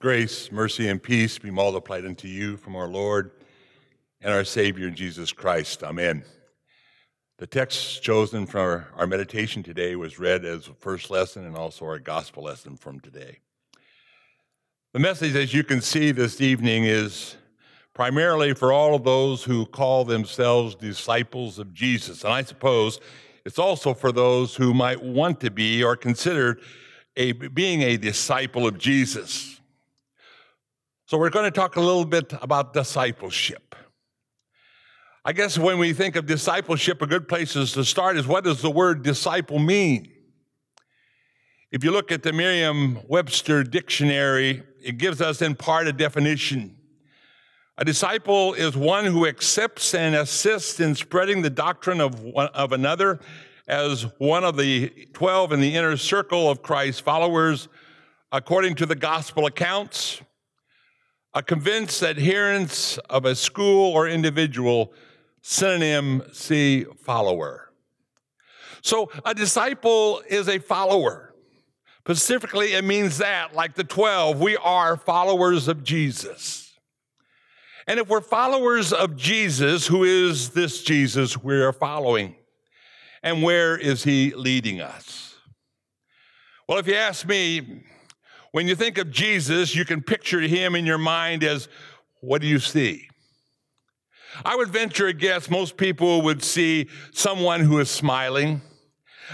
Grace, mercy, and peace be multiplied unto you from our Lord and our Savior Jesus Christ. Amen. The text chosen for our, meditation today was read as the first lesson and also our gospel lesson from today. The message, as you can see this evening, is primarily for all of those who call themselves disciples of Jesus. And I suppose it's also for those who might want to be or consider a, being a disciple of Jesus. So, we're going to talk a little bit about discipleship. I guess when we think of discipleship, a good place to start is what does the word disciple mean? If you look at the Merriam Webster dictionary, it gives us in part a definition. A disciple is one who accepts and assists in spreading the doctrine of, one, of another as one of the 12 in the inner circle of Christ's followers, according to the gospel accounts a convinced adherence of a school or individual, synonym see follower. So a disciple is a follower. Specifically, it means that, like the 12, we are followers of Jesus. And if we're followers of Jesus, who is this Jesus we are following? And where is he leading us? Well, if you ask me, when you think of Jesus, you can picture him in your mind as what do you see? I would venture a guess most people would see someone who is smiling,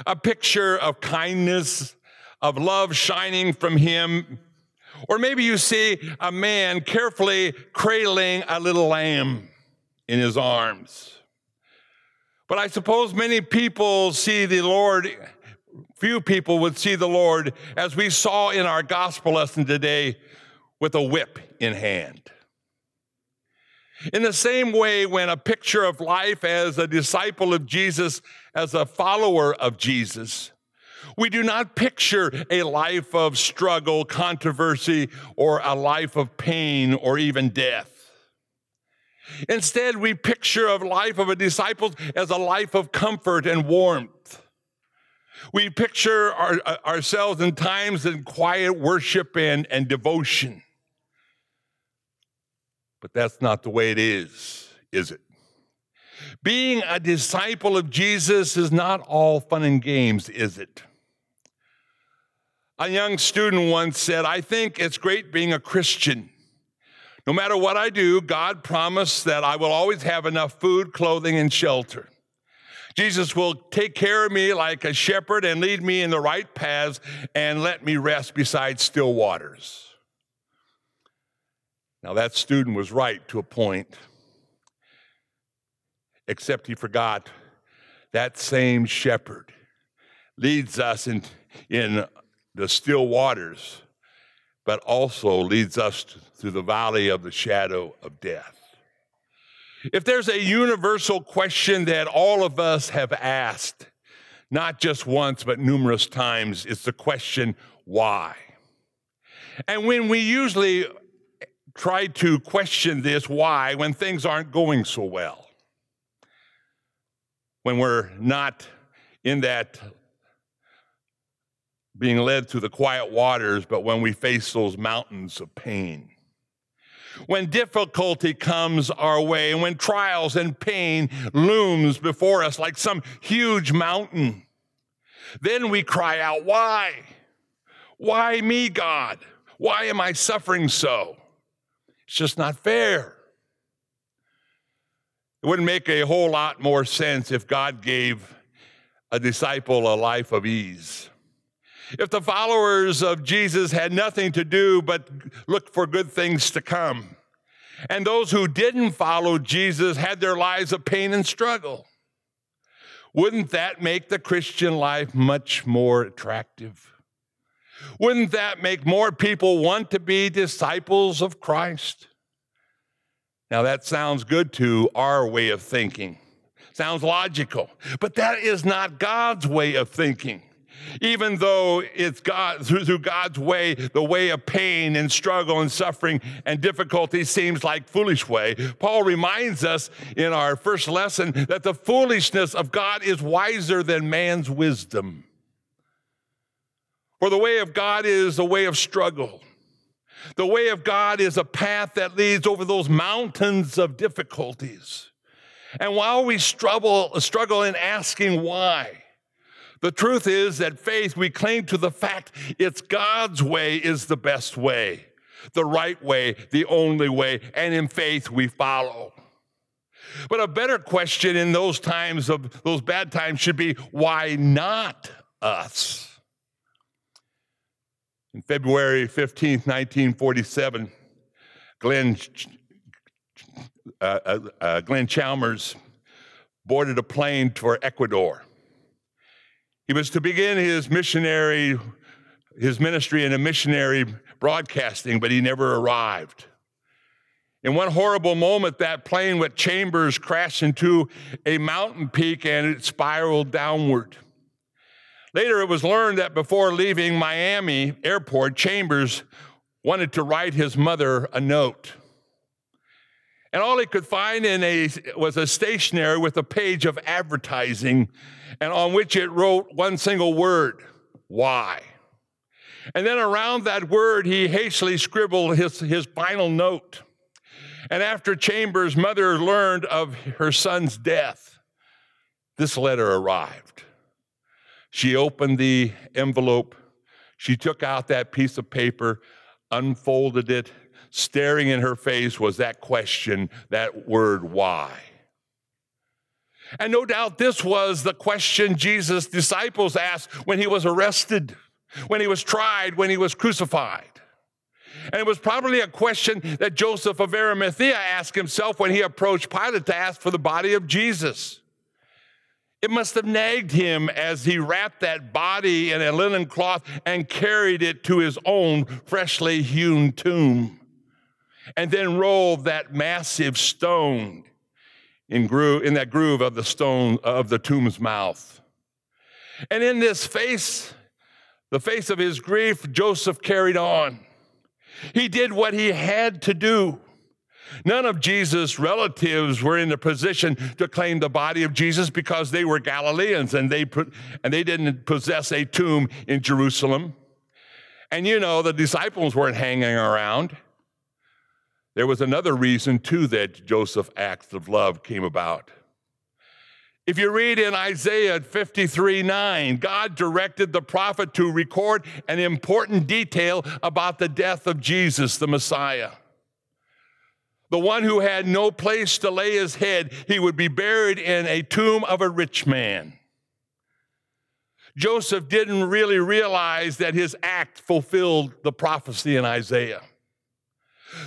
a picture of kindness, of love shining from him. Or maybe you see a man carefully cradling a little lamb in his arms. But I suppose many people see the Lord few people would see the Lord as we saw in our gospel lesson today with a whip in hand. In the same way, when a picture of life as a disciple of Jesus, as a follower of Jesus, we do not picture a life of struggle, controversy, or a life of pain or even death. Instead, we picture a life of a disciple as a life of comfort and warmth we picture our, uh, ourselves in times in quiet worship and, and devotion. But that's not the way it is, is it? Being a disciple of Jesus is not all fun and games, is it? A young student once said, I think it's great being a Christian. No matter what I do, God promised that I will always have enough food, clothing, and shelter. Jesus will take care of me like a shepherd and lead me in the right paths and let me rest beside still waters. Now, that student was right to a point, except he forgot that same shepherd leads us in, in the still waters, but also leads us through the valley of the shadow of death. If there's a universal question that all of us have asked, not just once, but numerous times, it's the question, why? And when we usually try to question this why when things aren't going so well, when we're not in that being led through the quiet waters, but when we face those mountains of pain when difficulty comes our way, and when trials and pain looms before us like some huge mountain, then we cry out, Why? Why me, God? Why am I suffering so? It's just not fair. It wouldn't make a whole lot more sense if God gave a disciple a life of ease. If the followers of Jesus had nothing to do but look for good things to come, and those who didn't follow Jesus had their lives of pain and struggle, wouldn't that make the Christian life much more attractive? Wouldn't that make more people want to be disciples of Christ? Now, that sounds good to our way of thinking. Sounds logical, but that is not God's way of thinking even though it's God through, God's way, the way of pain and struggle and suffering and difficulty seems like foolish way. Paul reminds us in our first lesson that the foolishness of God is wiser than man's wisdom. For the way of God is a way of struggle. The way of God is a path that leads over those mountains of difficulties. And while we struggle, struggle in asking why, the truth is that faith, we cling to the fact it's God's way is the best way, the right way, the only way, and in faith we follow. But a better question in those times of those bad times should be why not us? In February 15th, 1947, Glenn, uh, uh, uh, Glenn Chambers boarded a plane for Ecuador. He was to begin his missionary, his ministry in a missionary broadcasting, but he never arrived. In one horrible moment, that plane with Chambers crashed into a mountain peak and it spiraled downward. Later, it was learned that before leaving Miami airport, Chambers wanted to write his mother a note. And all he could find in a was a stationery with a page of advertising, and on which it wrote one single word, why. And then around that word, he hastily scribbled his, his final note. And after Chambers' mother learned of her son's death, this letter arrived. She opened the envelope. She took out that piece of paper, unfolded it. Staring in her face was that question, that word, why? And no doubt this was the question Jesus' disciples asked when he was arrested, when he was tried, when he was crucified. And it was probably a question that Joseph of Arimathea asked himself when he approached Pilate to ask for the body of Jesus. It must have nagged him as he wrapped that body in a linen cloth and carried it to his own freshly hewn tomb. And then rolled that massive stone in, in that groove of the stone of the tomb's mouth. And in this face, the face of his grief, Joseph carried on. He did what he had to do. None of Jesus' relatives were in a position to claim the body of Jesus because they were Galileans and they, and they didn't possess a tomb in Jerusalem. And you know, the disciples weren't hanging around. There was another reason, too, that Joseph's acts of love came about. If you read in Isaiah 53 9, God directed the prophet to record an important detail about the death of Jesus, the Messiah the one who had no place to lay his head, he would be buried in a tomb of a rich man. Joseph didn't really realize that his act fulfilled the prophecy in Isaiah.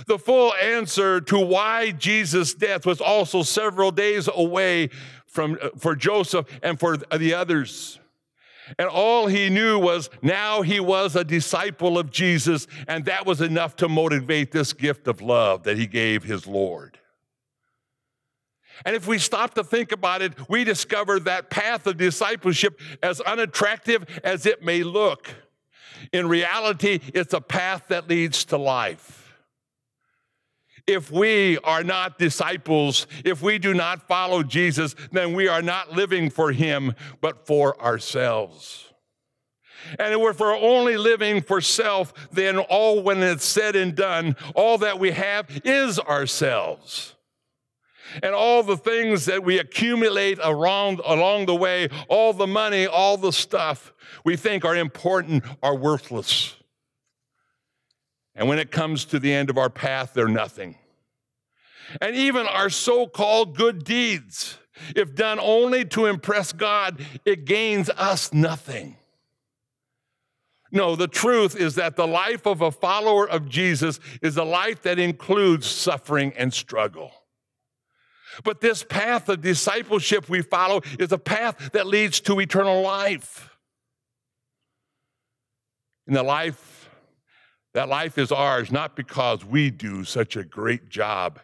The full answer to why Jesus' death was also several days away from, uh, for Joseph and for the others. And all he knew was now he was a disciple of Jesus, and that was enough to motivate this gift of love that he gave his Lord. And if we stop to think about it, we discover that path of discipleship, as unattractive as it may look, in reality, it's a path that leads to life if we are not disciples, if we do not follow Jesus, then we are not living for Him, but for ourselves. And if we're only living for self, then all when it's said and done, all that we have is ourselves. And all the things that we accumulate around along the way, all the money, all the stuff we think are important are worthless. And when it comes to the end of our path, they're nothing. And even our so called good deeds, if done only to impress God, it gains us nothing. No, the truth is that the life of a follower of Jesus is a life that includes suffering and struggle. But this path of discipleship we follow is a path that leads to eternal life. In the life, that life is ours not because we do such a great job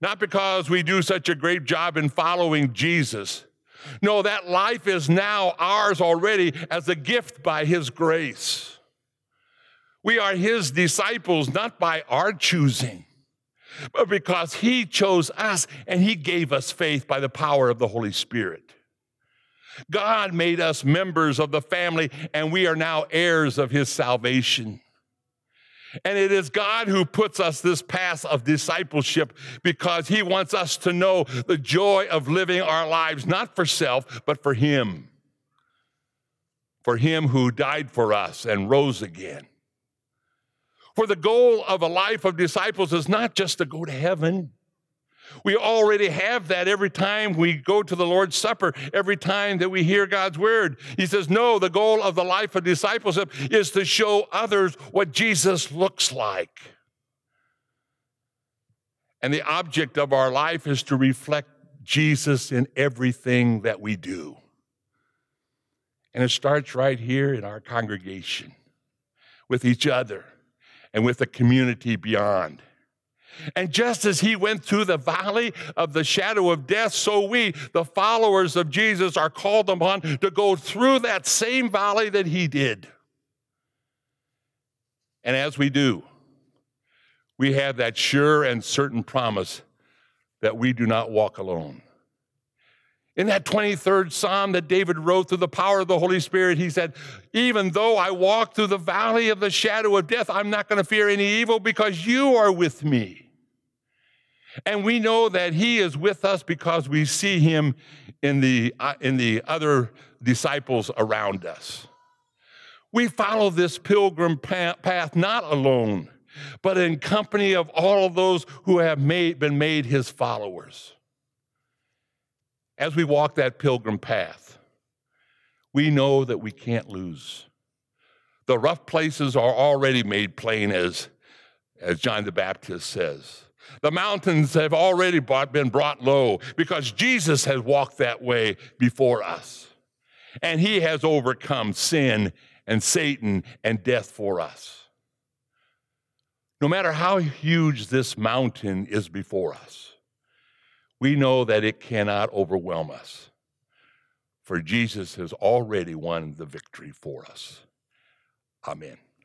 not because we do such a great job in following Jesus. No, that life is now ours already as a gift by His grace. We are His disciples not by our choosing, but because He chose us and He gave us faith by the power of the Holy Spirit. God made us members of the family, and we are now heirs of His salvation. And it is God who puts us this path of discipleship because he wants us to know the joy of living our lives, not for self, but for him. For him who died for us and rose again. For the goal of a life of disciples is not just to go to heaven. We already have that every time we go to the Lord's Supper, every time that we hear God's word. He says, No, the goal of the life of discipleship is to show others what Jesus looks like. And the object of our life is to reflect Jesus in everything that we do. And it starts right here in our congregation with each other and with the community beyond. And just as he went through the valley of the shadow of death, so we, the followers of Jesus, are called upon to go through that same valley that he did. And as we do, we have that sure and certain promise that we do not walk alone. In that 23rd Psalm that David wrote through the power of the Holy Spirit, he said, Even though I walk through the valley of the shadow of death, I'm not going to fear any evil because you are with me. And we know that he is with us because we see him in the, uh, in the other disciples around us. We follow this pilgrim path not alone, but in company of all of those who have made, been made his followers. As we walk that pilgrim path, we know that we can't lose. The rough places are already made plain, as, as John the Baptist says. The mountains have already been brought low because Jesus has walked that way before us. And he has overcome sin and Satan and death for us. No matter how huge this mountain is before us, we know that it cannot overwhelm us, for Jesus has already won the victory for us. Amen.